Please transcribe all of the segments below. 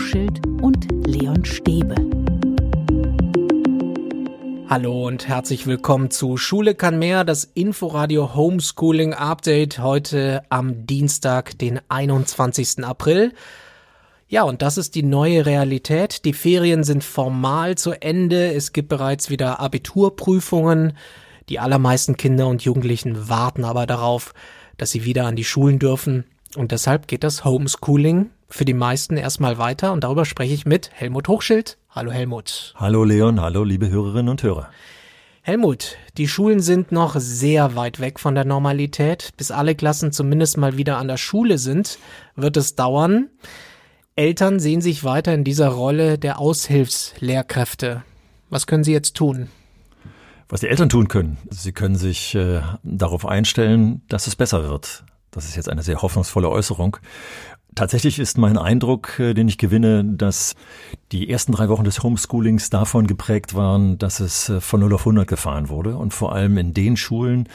Hochschild und Leon Stäbe. Hallo und herzlich willkommen zu Schule kann mehr, das Inforadio Homeschooling Update heute am Dienstag, den 21. April. Ja, und das ist die neue Realität. Die Ferien sind formal zu Ende. Es gibt bereits wieder Abiturprüfungen. Die allermeisten Kinder und Jugendlichen warten aber darauf, dass sie wieder an die Schulen dürfen. Und deshalb geht das Homeschooling für die meisten erstmal weiter. Und darüber spreche ich mit Helmut Hochschild. Hallo Helmut. Hallo Leon, hallo liebe Hörerinnen und Hörer. Helmut, die Schulen sind noch sehr weit weg von der Normalität. Bis alle Klassen zumindest mal wieder an der Schule sind, wird es dauern. Eltern sehen sich weiter in dieser Rolle der Aushilfslehrkräfte. Was können sie jetzt tun? Was die Eltern tun können, sie können sich äh, darauf einstellen, dass es besser wird. Das ist jetzt eine sehr hoffnungsvolle Äußerung. Tatsächlich ist mein Eindruck, äh, den ich gewinne, dass die ersten drei Wochen des Homeschoolings davon geprägt waren, dass es äh, von 0 auf 100 gefahren wurde und vor allem in den Schulen,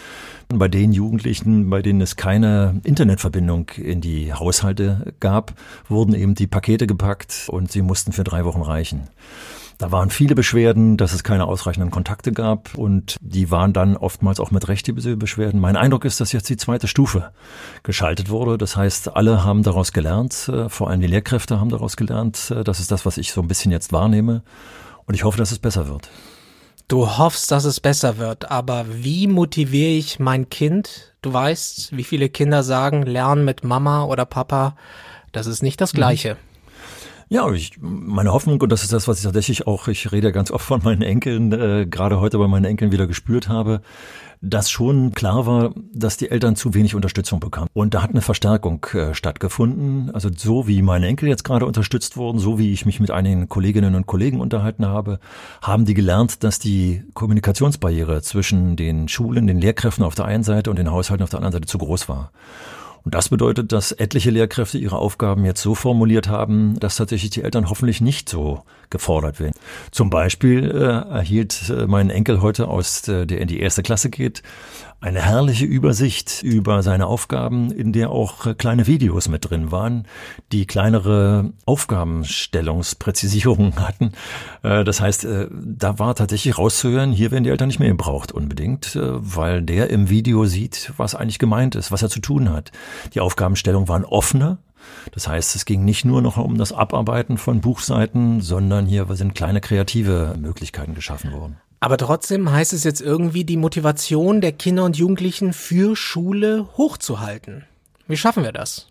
bei den Jugendlichen, bei denen es keine Internetverbindung in die Haushalte gab, wurden eben die Pakete gepackt und sie mussten für drei Wochen reichen. Da waren viele Beschwerden, dass es keine ausreichenden Kontakte gab und die waren dann oftmals auch mit Recht diese Beschwerden. Mein Eindruck ist, dass jetzt die zweite Stufe geschaltet wurde. Das heißt, alle haben daraus gelernt, äh, vor allem die Lehrkräfte haben daraus gelernt. Äh, das ist das, was ich so ein bisschen jetzt wahrnehme und ich hoffe, dass es besser wird. Du hoffst, dass es besser wird, aber wie motiviere ich mein Kind? Du weißt, wie viele Kinder sagen, lernen mit Mama oder Papa, das ist nicht das mhm. Gleiche. Mhm. Ja, ich, meine Hoffnung, und das ist das, was ich tatsächlich auch, ich rede ja ganz oft von meinen Enkeln, äh, gerade heute bei meinen Enkeln wieder gespürt habe, dass schon klar war, dass die Eltern zu wenig Unterstützung bekamen. Und da hat eine Verstärkung äh, stattgefunden. Also so wie meine Enkel jetzt gerade unterstützt wurden, so wie ich mich mit einigen Kolleginnen und Kollegen unterhalten habe, haben die gelernt, dass die Kommunikationsbarriere zwischen den Schulen, den Lehrkräften auf der einen Seite und den Haushalten auf der anderen Seite zu groß war. Und das bedeutet, dass etliche Lehrkräfte ihre Aufgaben jetzt so formuliert haben, dass tatsächlich die Eltern hoffentlich nicht so gefordert werden. Zum Beispiel äh, erhielt äh, mein Enkel heute aus, äh, der in die erste Klasse geht, eine herrliche Übersicht über seine Aufgaben, in der auch kleine Videos mit drin waren, die kleinere Aufgabenstellungspräzisierungen hatten. Äh, das heißt, da war tatsächlich rauszuhören, hier werden die Eltern nicht mehr gebraucht unbedingt, weil der im Video sieht, was eigentlich gemeint ist, was er zu tun hat. Die Aufgabenstellungen waren offener, das heißt, es ging nicht nur noch um das Abarbeiten von Buchseiten, sondern hier sind kleine kreative Möglichkeiten geschaffen worden. Aber trotzdem heißt es jetzt irgendwie, die Motivation der Kinder und Jugendlichen für Schule hochzuhalten. Wie schaffen wir das?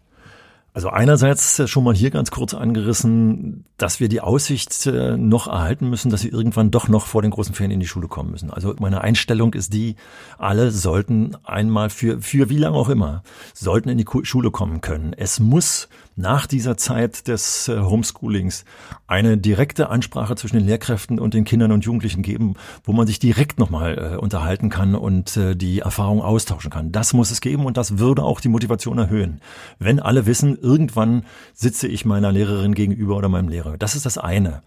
Also einerseits schon mal hier ganz kurz angerissen, dass wir die Aussicht äh, noch erhalten müssen, dass sie irgendwann doch noch vor den großen Ferien in die Schule kommen müssen. Also meine Einstellung ist die, alle sollten einmal für, für wie lange auch immer, sollten in die Schule kommen können. Es muss nach dieser Zeit des äh, Homeschoolings eine direkte Ansprache zwischen den Lehrkräften und den Kindern und Jugendlichen geben, wo man sich direkt nochmal äh, unterhalten kann und äh, die Erfahrung austauschen kann. Das muss es geben und das würde auch die Motivation erhöhen. Wenn alle wissen, irgendwann sitze ich meiner Lehrerin gegenüber oder meinem Lehrer. Das ist das eine.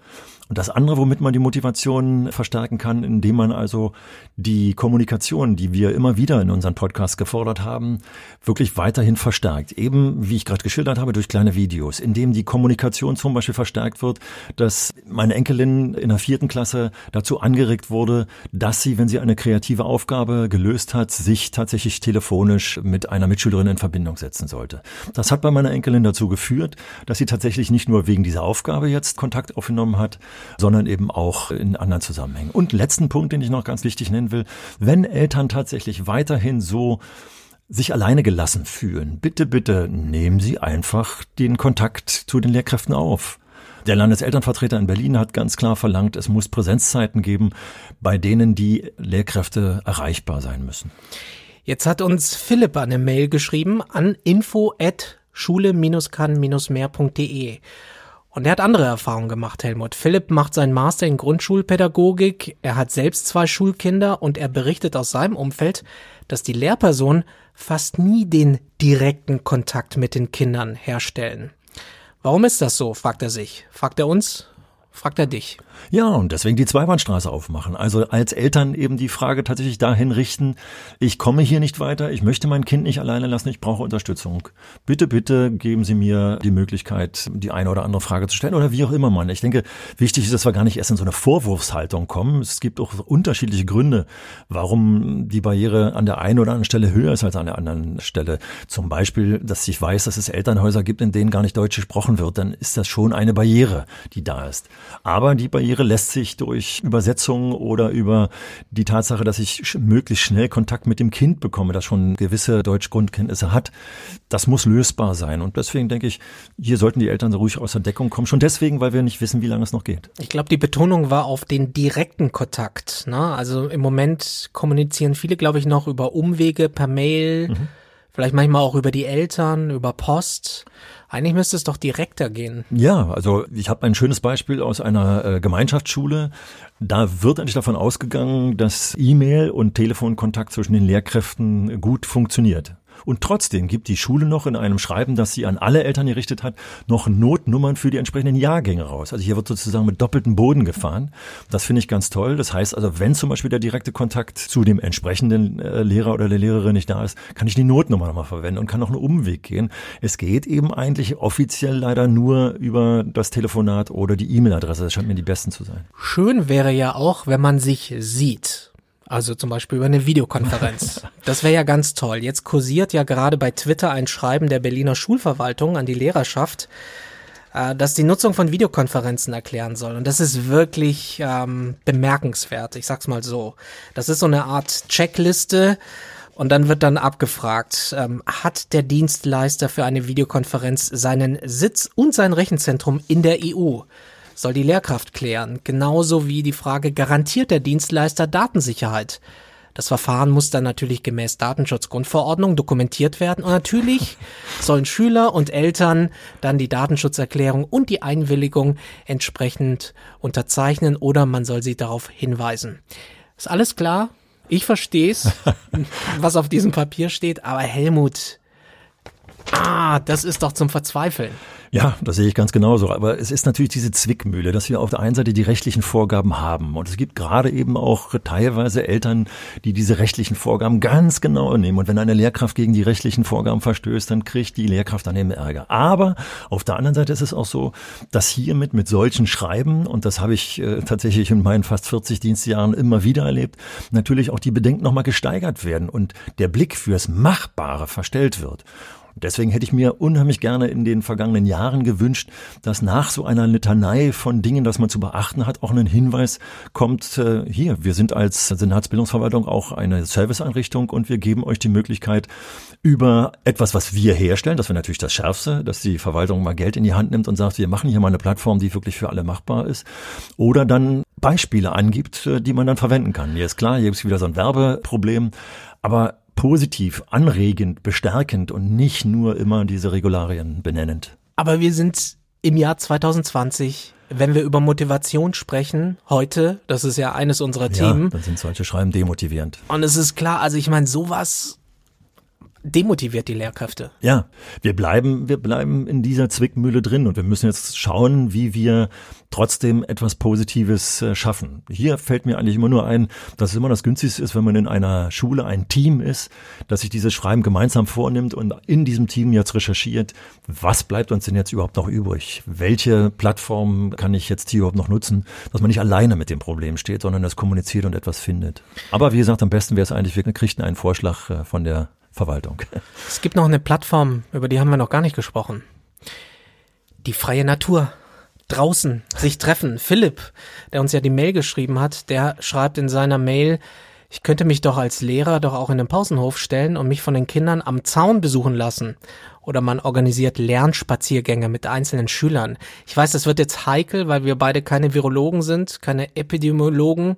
Und das andere, womit man die Motivation verstärken kann, indem man also die Kommunikation, die wir immer wieder in unseren Podcasts gefordert haben, wirklich weiterhin verstärkt. Eben, wie ich gerade geschildert habe, durch kleine Videos, indem die Kommunikation zum Beispiel verstärkt wird, dass meine Enkelin in der vierten Klasse dazu angeregt wurde, dass sie, wenn sie eine kreative Aufgabe gelöst hat, sich tatsächlich telefonisch mit einer Mitschülerin in Verbindung setzen sollte. Das hat bei meiner Enkelin dazu geführt, dass sie tatsächlich nicht nur wegen dieser Aufgabe jetzt Kontakt aufgenommen hat, sondern eben auch in anderen Zusammenhängen. Und letzten Punkt, den ich noch ganz wichtig nennen will, wenn Eltern tatsächlich weiterhin so sich alleine gelassen fühlen, bitte, bitte nehmen Sie einfach den Kontakt zu den Lehrkräften auf. Der Landeselternvertreter in Berlin hat ganz klar verlangt, es muss Präsenzzeiten geben, bei denen die Lehrkräfte erreichbar sein müssen. Jetzt hat uns Philipp eine Mail geschrieben an info at schule-kann-mehr.de. Und er hat andere Erfahrungen gemacht, Helmut. Philipp macht seinen Master in Grundschulpädagogik. Er hat selbst zwei Schulkinder und er berichtet aus seinem Umfeld, dass die Lehrpersonen fast nie den direkten Kontakt mit den Kindern herstellen. Warum ist das so, fragt er sich. Fragt er uns, fragt er dich. Ja, und deswegen die Zweibahnstraße aufmachen. Also als Eltern eben die Frage tatsächlich dahin richten, ich komme hier nicht weiter, ich möchte mein Kind nicht alleine lassen, ich brauche Unterstützung. Bitte, bitte geben Sie mir die Möglichkeit, die eine oder andere Frage zu stellen oder wie auch immer man. Ich denke, wichtig ist, dass wir gar nicht erst in so eine Vorwurfshaltung kommen. Es gibt auch unterschiedliche Gründe, warum die Barriere an der einen oder anderen Stelle höher ist als an der anderen Stelle. Zum Beispiel, dass ich weiß, dass es Elternhäuser gibt, in denen gar nicht Deutsch gesprochen wird, dann ist das schon eine Barriere, die da ist. Aber die Barriere lässt sich durch Übersetzung oder über die Tatsache, dass ich möglichst schnell Kontakt mit dem Kind bekomme, das schon gewisse Deutschgrundkenntnisse hat, das muss lösbar sein. Und deswegen denke ich, hier sollten die Eltern so ruhig aus der Deckung kommen. Schon deswegen, weil wir nicht wissen, wie lange es noch geht. Ich glaube, die Betonung war auf den direkten Kontakt. Ne? Also im Moment kommunizieren viele, glaube ich, noch über Umwege per Mail. Mhm Vielleicht manchmal auch über die Eltern, über Post. Eigentlich müsste es doch direkter gehen. Ja, also ich habe ein schönes Beispiel aus einer äh, Gemeinschaftsschule. Da wird eigentlich davon ausgegangen, dass E-Mail und Telefonkontakt zwischen den Lehrkräften gut funktioniert. Und trotzdem gibt die Schule noch in einem Schreiben, das sie an alle Eltern gerichtet hat, noch Notnummern für die entsprechenden Jahrgänge raus. Also hier wird sozusagen mit doppeltem Boden gefahren. Das finde ich ganz toll. Das heißt also, wenn zum Beispiel der direkte Kontakt zu dem entsprechenden äh, Lehrer oder der Lehrerin nicht da ist, kann ich die Notnummer nochmal verwenden und kann noch einen Umweg gehen. Es geht eben eigentlich offiziell leider nur über das Telefonat oder die E-Mail-Adresse. Das scheint mir die besten zu sein. Schön wäre ja auch, wenn man sich sieht. Also zum Beispiel über eine Videokonferenz. Das wäre ja ganz toll. Jetzt kursiert ja gerade bei Twitter ein Schreiben der Berliner Schulverwaltung an die Lehrerschaft, äh, das die Nutzung von Videokonferenzen erklären soll. Und das ist wirklich ähm, bemerkenswert. Ich sag's mal so. Das ist so eine Art Checkliste. Und dann wird dann abgefragt, ähm, hat der Dienstleister für eine Videokonferenz seinen Sitz und sein Rechenzentrum in der EU? Soll die Lehrkraft klären, genauso wie die Frage, garantiert der Dienstleister Datensicherheit? Das Verfahren muss dann natürlich gemäß Datenschutzgrundverordnung dokumentiert werden und natürlich sollen Schüler und Eltern dann die Datenschutzerklärung und die Einwilligung entsprechend unterzeichnen oder man soll sie darauf hinweisen. Ist alles klar? Ich verstehe es, was auf diesem Papier steht, aber Helmut, ah, das ist doch zum Verzweifeln. Ja, das sehe ich ganz genauso. Aber es ist natürlich diese Zwickmühle, dass wir auf der einen Seite die rechtlichen Vorgaben haben. Und es gibt gerade eben auch teilweise Eltern, die diese rechtlichen Vorgaben ganz genau nehmen. Und wenn eine Lehrkraft gegen die rechtlichen Vorgaben verstößt, dann kriegt die Lehrkraft dann eben Ärger. Aber auf der anderen Seite ist es auch so, dass hiermit mit solchen Schreiben, und das habe ich äh, tatsächlich in meinen fast 40 Dienstjahren immer wieder erlebt, natürlich auch die Bedenken nochmal gesteigert werden und der Blick fürs Machbare verstellt wird. Deswegen hätte ich mir unheimlich gerne in den vergangenen Jahren gewünscht, dass nach so einer Litanei von Dingen, dass man zu beachten hat, auch ein Hinweis kommt, äh, hier, wir sind als Senatsbildungsverwaltung auch eine Serviceeinrichtung und wir geben euch die Möglichkeit, über etwas, was wir herstellen, das wäre natürlich das Schärfste, dass die Verwaltung mal Geld in die Hand nimmt und sagt, wir machen hier mal eine Plattform, die wirklich für alle machbar ist, oder dann Beispiele angibt, äh, die man dann verwenden kann. Mir ist klar, hier gibt es wieder so ein Werbeproblem, aber positiv, anregend, bestärkend und nicht nur immer diese Regularien benennend. Aber wir sind im Jahr 2020 wenn wir über Motivation sprechen, heute, das ist ja eines unserer Themen. Ja, dann sind solche Schreiben demotivierend. Und es ist klar, also ich meine, sowas demotiviert die Lehrkräfte. Ja, wir bleiben, wir bleiben in dieser Zwickmühle drin und wir müssen jetzt schauen, wie wir trotzdem etwas Positives äh, schaffen. Hier fällt mir eigentlich immer nur ein, dass es immer das günstigste ist, wenn man in einer Schule ein Team ist, dass sich dieses Schreiben gemeinsam vornimmt und in diesem Team jetzt recherchiert, was bleibt uns denn jetzt überhaupt noch übrig? Welche Plattform kann ich jetzt hier überhaupt noch nutzen, dass man nicht alleine mit dem Problem steht, sondern das kommuniziert und etwas findet. Aber wie gesagt, am besten wäre es eigentlich, wir kriegten einen Vorschlag äh, von der Verwaltung. Es gibt noch eine Plattform, über die haben wir noch gar nicht gesprochen. Die freie Natur. Draußen sich treffen. Philipp, der uns ja die Mail geschrieben hat, der schreibt in seiner Mail, ich könnte mich doch als Lehrer doch auch in den Pausenhof stellen und mich von den Kindern am Zaun besuchen lassen. Oder man organisiert Lernspaziergänge mit einzelnen Schülern. Ich weiß, das wird jetzt heikel, weil wir beide keine Virologen sind, keine Epidemiologen.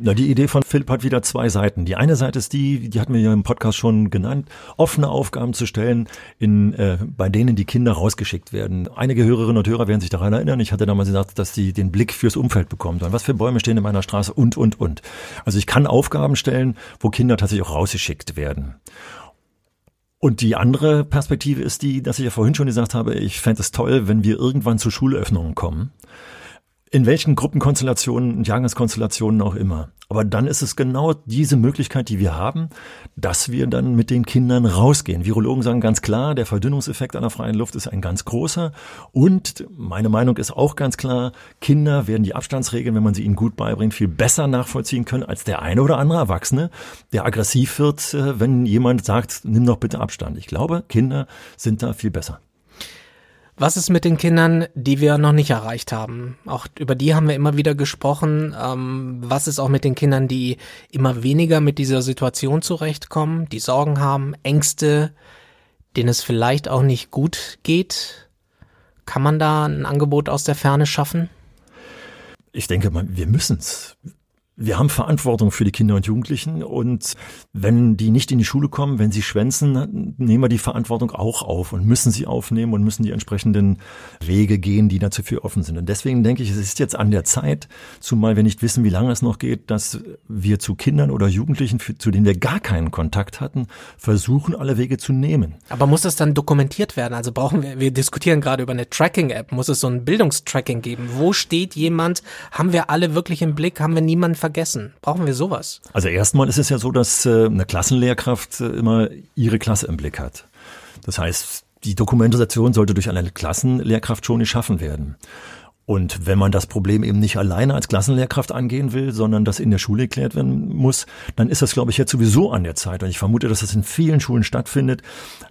Na, die Idee von Philipp hat wieder zwei Seiten. Die eine Seite ist die, die hatten wir ja im Podcast schon genannt, offene Aufgaben zu stellen, in, äh, bei denen die Kinder rausgeschickt werden. Einige Hörerinnen und Hörer werden sich daran erinnern. Ich hatte damals gesagt, dass die den Blick fürs Umfeld bekommen sollen. Was für Bäume stehen in meiner Straße und, und, und. Also ich kann Aufgaben stellen, wo Kinder tatsächlich auch rausgeschickt werden. Und die andere Perspektive ist die, dass ich ja vorhin schon gesagt habe, ich fände es toll, wenn wir irgendwann zu Schulöffnungen kommen In welchen Gruppenkonstellationen und Jahrgangskonstellationen auch immer. Aber dann ist es genau diese Möglichkeit, die wir haben, dass wir dann mit den Kindern rausgehen. Virologen sagen ganz klar, der Verdünnungseffekt an der freien Luft ist ein ganz großer. Und meine Meinung ist auch ganz klar, Kinder werden die Abstandsregeln, wenn man sie ihnen gut beibringt, viel besser nachvollziehen können als der eine oder andere Erwachsene, der aggressiv wird, äh, wenn jemand sagt, nimm doch bitte Abstand. Ich glaube, Kinder sind da viel besser. Was ist mit den Kindern, die wir noch nicht erreicht haben? Auch über die haben wir immer wieder gesprochen. Ähm, was ist auch mit den Kindern, die immer weniger mit dieser Situation zurechtkommen, die Sorgen haben, Ängste, denen es vielleicht auch nicht gut geht? Kann man da ein Angebot aus der Ferne schaffen? Ich denke, wir müssen es. Wir haben Verantwortung für die Kinder und Jugendlichen und wenn die nicht in die Schule kommen, wenn sie schwänzen, nehmen wir die Verantwortung auch auf und müssen sie aufnehmen und müssen die entsprechenden Wege gehen, die dazu für offen sind. Und deswegen denke ich, es ist jetzt an der Zeit, zumal wir nicht wissen, wie lange es noch geht, dass wir zu Kindern oder Jugendlichen, zu denen wir gar keinen Kontakt hatten, versuchen, alle Wege zu nehmen. Aber muss das dann dokumentiert werden? Also brauchen wir, wir diskutieren gerade über eine Tracking-App, muss es so ein Bildungstracking geben? Wo steht jemand? Haben wir alle wirklich im Blick? Haben wir niemanden vergessen. Brauchen wir sowas? Also erstmal ist es ja so, dass äh, eine Klassenlehrkraft äh, immer ihre Klasse im Blick hat. Das heißt, die Dokumentation sollte durch eine Klassenlehrkraft schon geschaffen werden. Und wenn man das Problem eben nicht alleine als Klassenlehrkraft angehen will, sondern das in der Schule geklärt werden muss, dann ist das, glaube ich, jetzt sowieso an der Zeit. Und ich vermute, dass das in vielen Schulen stattfindet,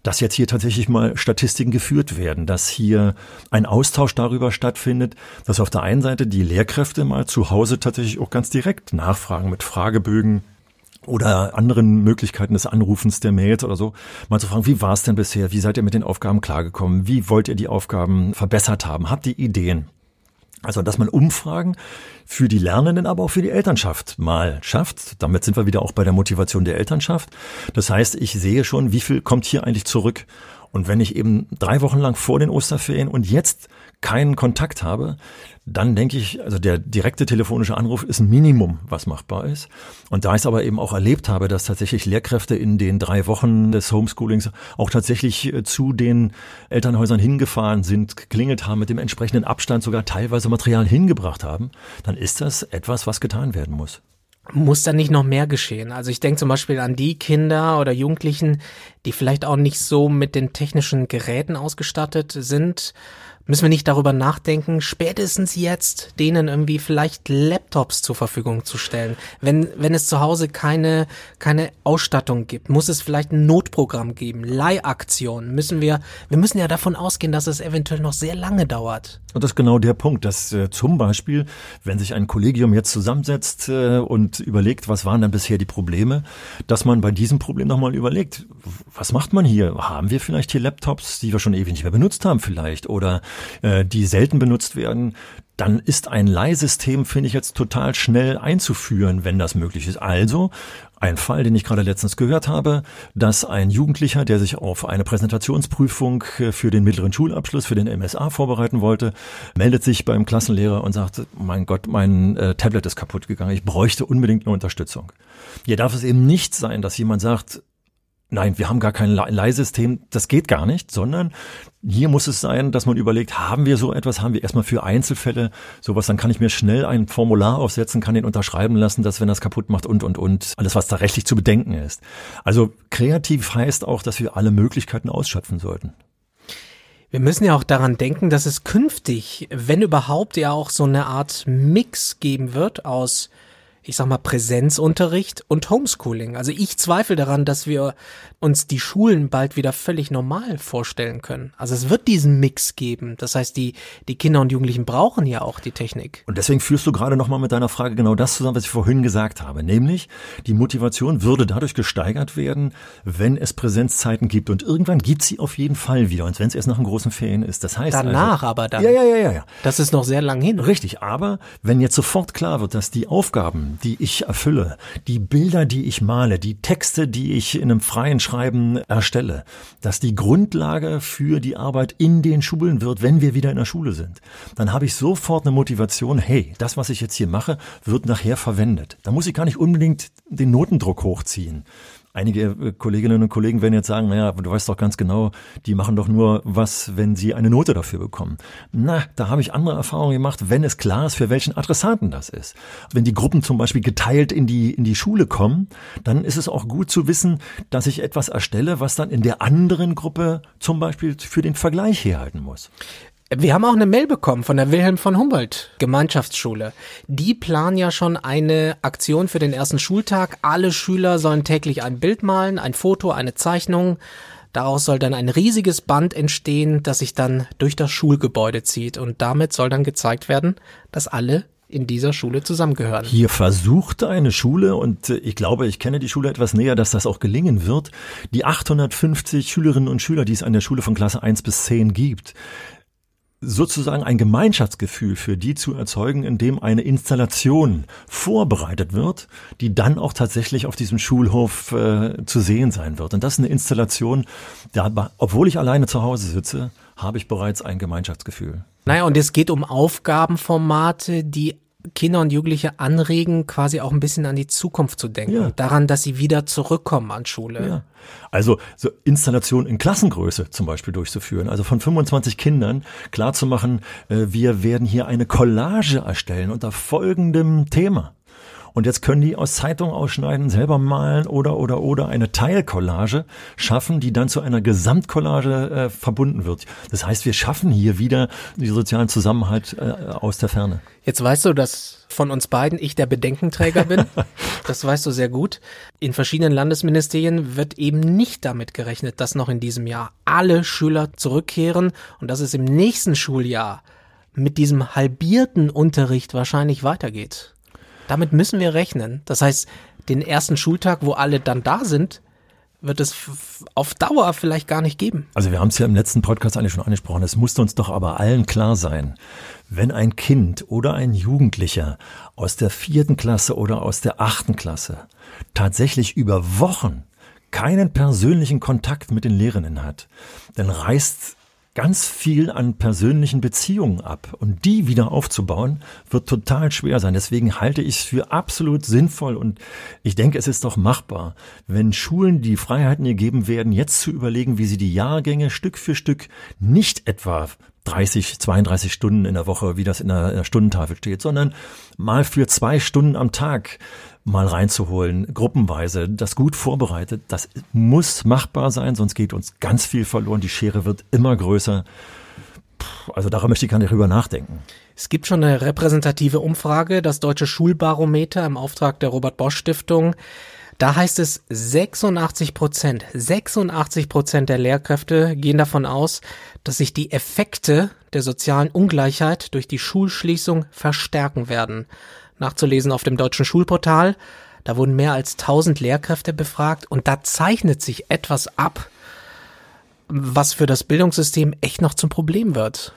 dass jetzt hier tatsächlich mal Statistiken geführt werden, dass hier ein Austausch darüber stattfindet, dass auf der einen Seite die Lehrkräfte mal zu Hause tatsächlich auch ganz direkt nachfragen mit Fragebögen, oder anderen Möglichkeiten des Anrufens der Mails oder so, mal zu fragen, wie war es denn bisher? Wie seid ihr mit den Aufgaben klargekommen? Wie wollt ihr die Aufgaben verbessert haben? Habt ihr Ideen? Also, dass man Umfragen für die Lernenden, aber auch für die Elternschaft mal schafft. Damit sind wir wieder auch bei der Motivation der Elternschaft. Das heißt, ich sehe schon, wie viel kommt hier eigentlich zurück. Und wenn ich eben drei Wochen lang vor den Osterferien und jetzt keinen Kontakt habe, dann denke ich, also der direkte telefonische Anruf ist ein Minimum, was machbar ist. Und da ich es aber eben auch erlebt habe, dass tatsächlich Lehrkräfte in den drei Wochen des Homeschoolings auch tatsächlich äh, zu den Elternhäusern hingefahren sind, geklingelt haben, mit dem entsprechenden Abstand sogar teilweise Material hingebracht haben, dann ist das etwas, was getan werden muss muss da nicht noch mehr geschehen? Also ich denke zum Beispiel an die Kinder oder Jugendlichen, die vielleicht auch nicht so mit den technischen Geräten ausgestattet sind Müssen wir nicht darüber nachdenken, spätestens jetzt denen irgendwie vielleicht Laptops zur Verfügung zu stellen? Wenn, wenn es zu Hause keine, keine Ausstattung gibt, muss es vielleicht ein Notprogramm geben, Leihaktionen. Müssen wir, wir müssen ja davon ausgehen, dass es eventuell noch sehr lange dauert. Und das ist genau der Punkt, dass äh, zum Beispiel, wenn sich ein Kollegium jetzt zusammensetzt äh, und überlegt, was waren dann bisher die Probleme, dass man bei diesem Problem nochmal überlegt, was macht man hier? Haben wir vielleicht hier Laptops, die wir schon ewig nicht mehr benutzt haben vielleicht? Oder äh, die selten benutzt werden, dann ist ein Leihsystem, finde ich jetzt total schnell einzuführen, wenn das möglich ist. Also ein Fall, den ich gerade letztens gehört habe, dass ein Jugendlicher, der sich auf eine Präsentationsprüfung äh, für den mittleren Schulabschluss, für den MSA vorbereiten wollte, meldet sich beim Klassenlehrer und sagt, mein Gott, mein äh, Tablet ist kaputt gegangen, ich bräuchte unbedingt eine Unterstützung. Hier darf es eben nicht sein, dass jemand sagt, Nein, wir haben gar kein Leihsystem, das geht gar nicht, sondern hier muss es sein, dass man überlegt, haben wir so etwas, haben wir erstmal für Einzelfälle sowas, dann kann ich mir schnell ein Formular aufsetzen, kann den unterschreiben lassen, dass wenn das kaputt macht und, und, und, alles, was da rechtlich zu bedenken ist. Also kreativ heißt auch, dass wir alle Möglichkeiten ausschöpfen sollten. Wir müssen ja auch daran denken, dass es künftig, wenn überhaupt, ja auch so eine Art Mix geben wird aus ich sag mal, Präsenzunterricht und Homeschooling. Also ich zweifle daran, dass wir uns die Schulen bald wieder völlig normal vorstellen können. Also es wird diesen Mix geben. Das heißt, die, die Kinder und Jugendlichen brauchen ja auch die Technik. Und deswegen führst du gerade nochmal mit deiner Frage genau das zusammen, was ich vorhin gesagt habe. Nämlich, die Motivation würde dadurch gesteigert werden, wenn es Präsenzzeiten gibt. Und irgendwann gibt sie auf jeden Fall wieder. Und wenn es erst nach einem großen Ferien ist. Das heißt Danach also, aber dann. Ja, ja, ja, ja, ja. Das ist noch sehr lang hin. Richtig. Aber wenn jetzt sofort klar wird, dass die Aufgaben die ich erfülle, die Bilder, die ich male, die Texte, die ich in einem freien Schreiben erstelle, dass die Grundlage für die Arbeit in den Schulen wird, wenn wir wieder in der Schule sind, dann habe ich sofort eine Motivation, hey, das, was ich jetzt hier mache, wird nachher verwendet. Da muss ich gar nicht unbedingt den Notendruck hochziehen. Einige äh, Kolleginnen und Kollegen werden jetzt sagen, naja, du weißt doch ganz genau, die machen doch nur was, wenn sie eine Note dafür bekommen. Na, da habe ich andere Erfahrungen gemacht, wenn es klar ist, für welchen Adressaten das ist. Wenn die Gruppen zum Beispiel geteilt in die, in die Schule kommen, dann ist es auch gut zu wissen, dass ich etwas erstelle, was dann in der anderen Gruppe zum Beispiel für den Vergleich herhalten muss. Wir haben auch eine Mail bekommen von der Wilhelm von Humboldt Gemeinschaftsschule. Die planen ja schon eine Aktion für den ersten Schultag. Alle Schüler sollen täglich ein Bild malen, ein Foto, eine Zeichnung. Daraus soll dann ein riesiges Band entstehen, das sich dann durch das Schulgebäude zieht. Und damit soll dann gezeigt werden, dass alle in dieser Schule zusammengehören. Hier versucht eine Schule, und äh, ich glaube, ich kenne die Schule etwas näher, dass das auch gelingen wird, die 850 Schülerinnen und Schüler, die es an der Schule von Klasse 1 bis 10 gibt, sozusagen ein Gemeinschaftsgefühl für die zu erzeugen, indem eine Installation vorbereitet wird, die dann auch tatsächlich auf diesem Schulhof äh, zu sehen sein wird. Und das ist eine Installation, da, obwohl ich alleine zu Hause sitze, habe ich bereits ein Gemeinschaftsgefühl. Naja, und es geht um Aufgabenformate, die Kinder und Jugendliche anregen, quasi auch ein bisschen an die Zukunft zu denken. Ja. Daran, dass sie wieder zurückkommen an Schule. Ja. Also so Installation in Klassengröße zum Beispiel durchzuführen. Also von 25 Kindern klarzumachen, äh, wir werden hier eine Collage erstellen unter folgendem Thema. Und jetzt können die aus Zeitung ausschneiden, selber malen oder oder oder eine Teilcollage schaffen, die dann zu einer Gesamtcollage äh, verbunden wird. Das heißt, wir schaffen hier wieder den sozialen Zusammenhalt äh, aus der Ferne. Jetzt weißt du, dass von uns beiden ich der Bedenkenträger bin. das weißt du sehr gut. In verschiedenen Landesministerien wird eben nicht damit gerechnet, dass noch in diesem Jahr alle Schüler zurückkehren und dass es im nächsten Schuljahr mit diesem halbierten Unterricht wahrscheinlich weitergeht. Damit müssen wir rechnen. Das heißt, den ersten Schultag, wo alle dann da sind, wird es auf Dauer vielleicht gar nicht geben. Also wir haben es ja im letzten Podcast eigentlich schon angesprochen. Es musste uns doch aber allen klar sein, wenn ein Kind oder ein Jugendlicher aus der vierten Klasse oder aus der achten Klasse tatsächlich über Wochen keinen persönlichen Kontakt mit den Lehrenden hat, dann reißt ganz viel an persönlichen Beziehungen ab. Und die wieder aufzubauen, wird total schwer sein. Deswegen halte ich es für absolut sinnvoll und ich denke, es ist doch machbar, wenn Schulen die Freiheiten gegeben werden, jetzt zu überlegen, wie sie die Jahrgänge Stück für Stück nicht etwa 30, 32 Stunden in der Woche, wie das in der, in der Stundentafel steht, sondern mal für zwei Stunden am Tag mal reinzuholen, gruppenweise, das gut vorbereitet, das muss machbar sein, sonst geht uns ganz viel verloren. Die Schere wird immer größer. Also darüber möchte ich gar nicht drüber nachdenken. Es gibt schon eine repräsentative Umfrage, das Deutsche Schulbarometer im Auftrag der Robert Bosch Stiftung. Da heißt es 86 Prozent, 86 Prozent der Lehrkräfte gehen davon aus, dass sich die Effekte der sozialen Ungleichheit durch die Schulschließung verstärken werden nachzulesen auf dem deutschen Schulportal. Da wurden mehr als 1000 Lehrkräfte befragt und da zeichnet sich etwas ab, was für das Bildungssystem echt noch zum Problem wird.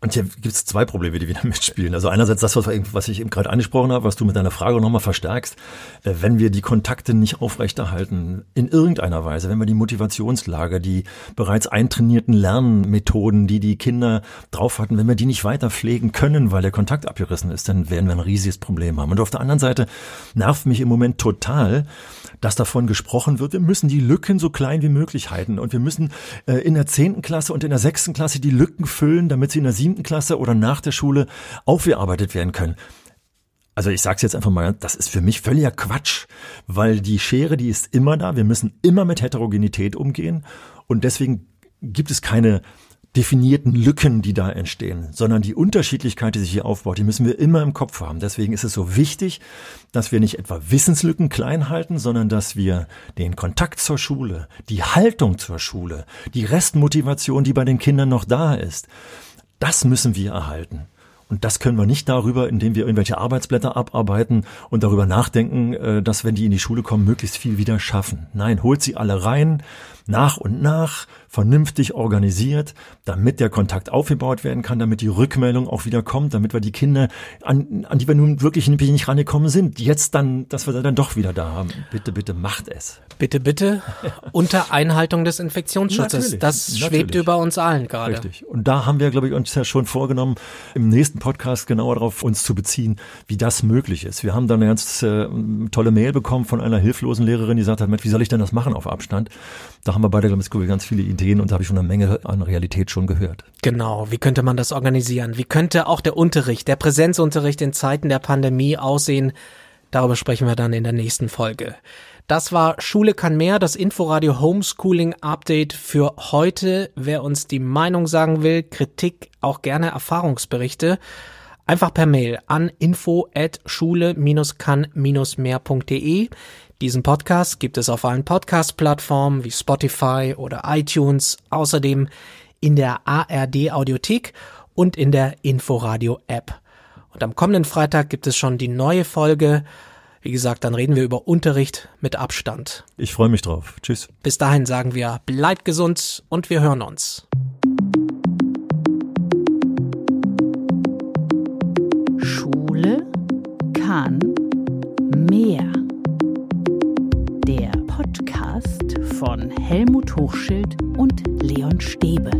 Und hier gibt es zwei Probleme, die wieder mitspielen. Also einerseits das, was ich eben gerade angesprochen habe, was du mit deiner Frage nochmal verstärkst. Äh, wenn wir die Kontakte nicht aufrechterhalten, in irgendeiner Weise, wenn wir die Motivationslage, die bereits eintrainierten Lernmethoden, die die Kinder drauf hatten, wenn wir die nicht weiter pflegen können, weil der Kontakt abgerissen ist, dann werden wir ein riesiges Problem haben. Und auf der anderen Seite nervt mich im Moment total, dass davon gesprochen wird, wir müssen die Lücken so klein wie möglich halten und wir müssen äh, in der zehnten Klasse und in der sechsten Klasse die Lücken füllen, damit sie in der siebten Klasse oder nach der Schule aufgearbeitet werden können. Also ich sage es jetzt einfach mal, das ist für mich völliger Quatsch, weil die Schere, die ist immer da. Wir müssen immer mit Heterogenität umgehen und deswegen gibt es keine definierten Lücken, die da entstehen, sondern die Unterschiedlichkeit, die sich hier aufbaut, die müssen wir immer im Kopf haben. Deswegen ist es so wichtig, dass wir nicht etwa Wissenslücken klein halten, sondern dass wir den Kontakt zur Schule, die Haltung zur Schule, die Restmotivation, die bei den Kindern noch da ist, das müssen wir erhalten. Und das können wir nicht darüber, indem wir irgendwelche Arbeitsblätter abarbeiten und darüber nachdenken, äh, dass wenn die in die Schule kommen, möglichst viel wieder schaffen. Nein, holt sie alle rein, nach und nach, vernünftig organisiert, damit der Kontakt aufgebaut werden kann, damit die Rückmeldung auch wieder kommt, damit wir die Kinder, an, an die wir nun wirklich nicht rangekommen sind, jetzt dann, dass wir dann doch wieder da haben. Bitte, bitte macht es. Bitte, bitte. Unter Einhaltung des Infektionsschutzes. Natürlich, das schwebt natürlich. über uns allen gerade. Richtig. Und da haben wir, glaube ich, uns ja schon vorgenommen, im nächsten Podcast genauer darauf uns zu beziehen, wie das möglich ist. Wir haben dann eine ganz äh, tolle Mail bekommen von einer hilflosen Lehrerin, die gesagt hat, wie soll ich denn das machen auf Abstand? Da haben wir beide, glaube ich, ganz viele Ideen und da habe ich schon eine Menge an Realität schon gehört. Genau. Wie könnte man das organisieren? Wie könnte auch der Unterricht, der Präsenzunterricht in Zeiten der Pandemie aussehen? Darüber sprechen wir dann in der nächsten Folge. Das war Schule kann mehr, das Inforadio Homeschooling Update für heute. Wer uns die Meinung sagen will, Kritik, auch gerne Erfahrungsberichte, einfach per Mail an info at schule-kann-mehr.de. Diesen Podcast gibt es auf allen Podcast-Plattformen wie Spotify oder iTunes, außerdem in der ARD Audiothek und in der Inforadio App. Und am kommenden Freitag gibt es schon die neue Folge. Wie gesagt, dann reden wir über Unterricht mit Abstand. Ich freue mich drauf. Tschüss. Bis dahin sagen wir, bleibt gesund und wir hören uns. Schule kann mehr. Helmut Hochschild und Leon Stäbe.